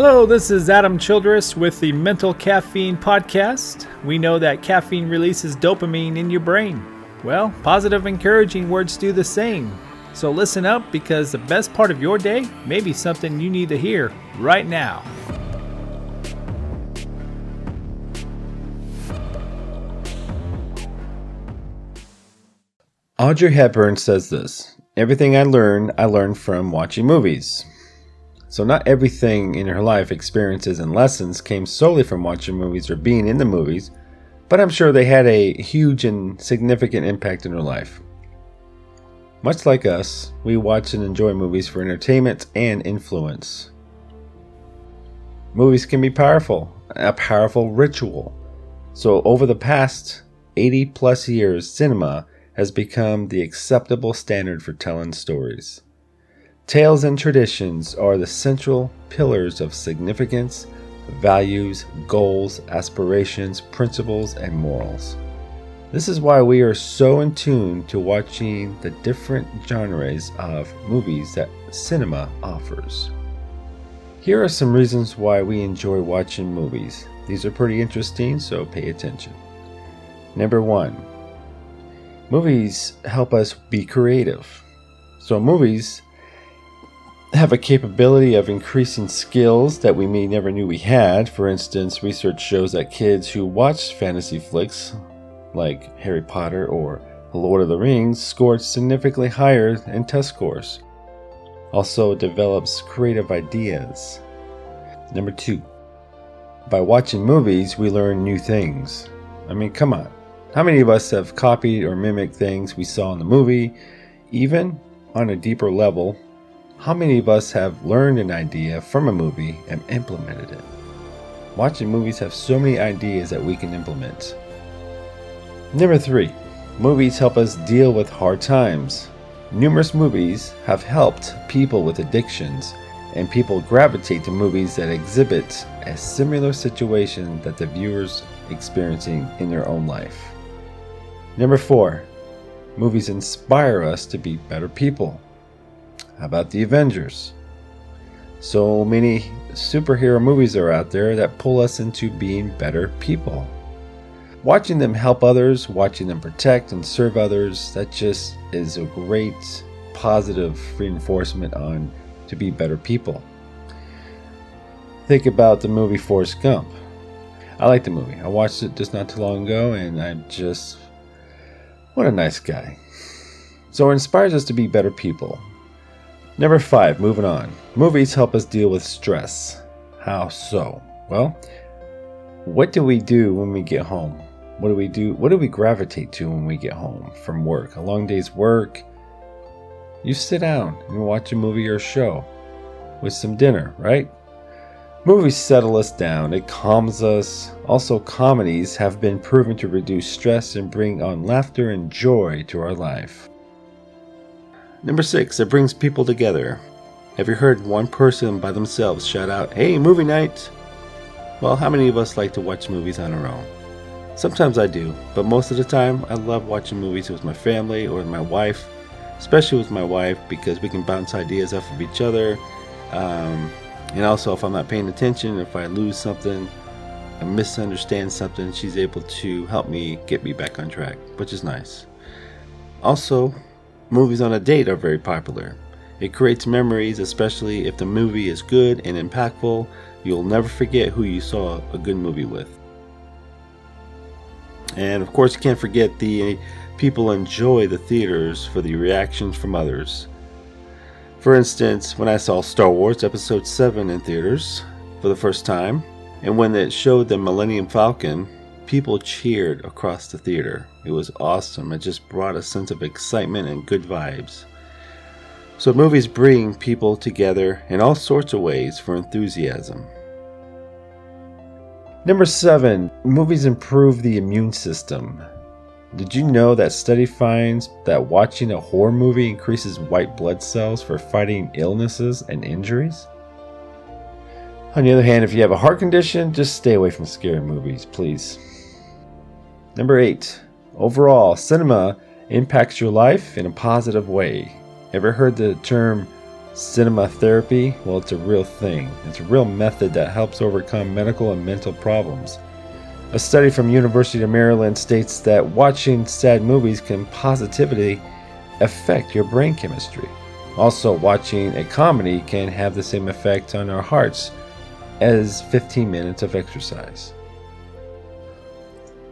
Hello, this is Adam Childress with the Mental Caffeine Podcast. We know that caffeine releases dopamine in your brain. Well, positive, encouraging words do the same. So listen up because the best part of your day may be something you need to hear right now. Audrey Hepburn says this Everything I learn, I learn from watching movies. So, not everything in her life, experiences, and lessons came solely from watching movies or being in the movies, but I'm sure they had a huge and significant impact in her life. Much like us, we watch and enjoy movies for entertainment and influence. Movies can be powerful, a powerful ritual. So, over the past 80 plus years, cinema has become the acceptable standard for telling stories. Tales and traditions are the central pillars of significance, values, goals, aspirations, principles, and morals. This is why we are so in tune to watching the different genres of movies that cinema offers. Here are some reasons why we enjoy watching movies. These are pretty interesting, so pay attention. Number one, movies help us be creative. So, movies have a capability of increasing skills that we may never knew we had. For instance, research shows that kids who watch fantasy flicks like Harry Potter or The Lord of the Rings scored significantly higher in test scores. Also develops creative ideas. Number 2. By watching movies, we learn new things. I mean, come on. How many of us have copied or mimicked things we saw in the movie? Even on a deeper level, how many of us have learned an idea from a movie and implemented it? Watching movies have so many ideas that we can implement. Number three, movies help us deal with hard times. Numerous movies have helped people with addictions, and people gravitate to movies that exhibit a similar situation that the viewers experiencing in their own life. Number four, movies inspire us to be better people. How about the Avengers? So many superhero movies are out there that pull us into being better people. Watching them help others, watching them protect and serve others, that just is a great positive reinforcement on to be better people. Think about the movie Forrest Gump. I like the movie. I watched it just not too long ago and I just what a nice guy. So it inspires us to be better people. Number five, moving on. Movies help us deal with stress. How so? Well, what do we do when we get home? What do we do? What do we gravitate to when we get home from work? A long day's work. You sit down and watch a movie or show with some dinner, right? Movies settle us down, it calms us. Also, comedies have been proven to reduce stress and bring on laughter and joy to our life. Number six, it brings people together. Have you heard one person by themselves shout out, Hey, movie night? Well, how many of us like to watch movies on our own? Sometimes I do, but most of the time I love watching movies with my family or with my wife, especially with my wife because we can bounce ideas off of each other. Um, and also, if I'm not paying attention, if I lose something, I misunderstand something, she's able to help me get me back on track, which is nice. Also, Movies on a date are very popular. It creates memories, especially if the movie is good and impactful. You'll never forget who you saw a good movie with. And of course, you can't forget the people enjoy the theaters for the reactions from others. For instance, when I saw Star Wars Episode 7 in theaters for the first time, and when it showed the Millennium Falcon, People cheered across the theater. It was awesome. It just brought a sense of excitement and good vibes. So, movies bring people together in all sorts of ways for enthusiasm. Number seven, movies improve the immune system. Did you know that study finds that watching a horror movie increases white blood cells for fighting illnesses and injuries? On the other hand, if you have a heart condition, just stay away from scary movies, please. Number eight, overall, cinema impacts your life in a positive way. Ever heard the term Cinema therapy, well, it's a real thing. It's a real method that helps overcome medical and mental problems. A study from University of Maryland states that watching sad movies can positively affect your brain chemistry. Also, watching a comedy can have the same effect on our hearts as 15 minutes of exercise.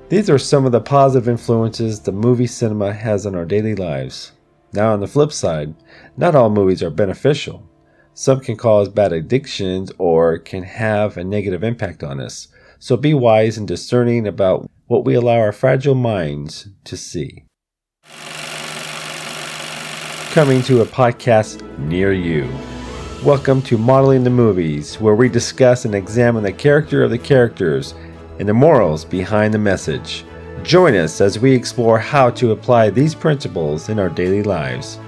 These are some of the positive influences the movie cinema has on our daily lives. Now, on the flip side, not all movies are beneficial. Some can cause bad addictions or can have a negative impact on us. So be wise and discerning about what we allow our fragile minds to see. Coming to a podcast near you. Welcome to Modeling the Movies, where we discuss and examine the character of the characters and the morals behind the message. Join us as we explore how to apply these principles in our daily lives.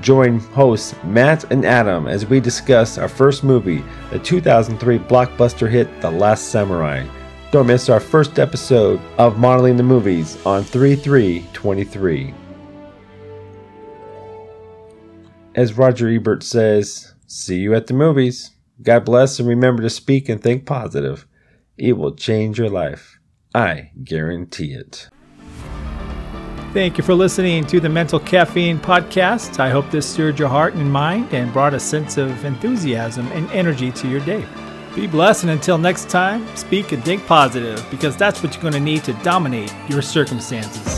Join hosts Matt and Adam as we discuss our first movie, the 2003 blockbuster hit The Last Samurai. Don't miss our first episode of Modeling the Movies on 3 3 23. As Roger Ebert says, see you at the movies. God bless and remember to speak and think positive. It will change your life. I guarantee it. Thank you for listening to the Mental Caffeine Podcast. I hope this stirred your heart and mind and brought a sense of enthusiasm and energy to your day. Be blessed, and until next time, speak and think positive because that's what you're going to need to dominate your circumstances.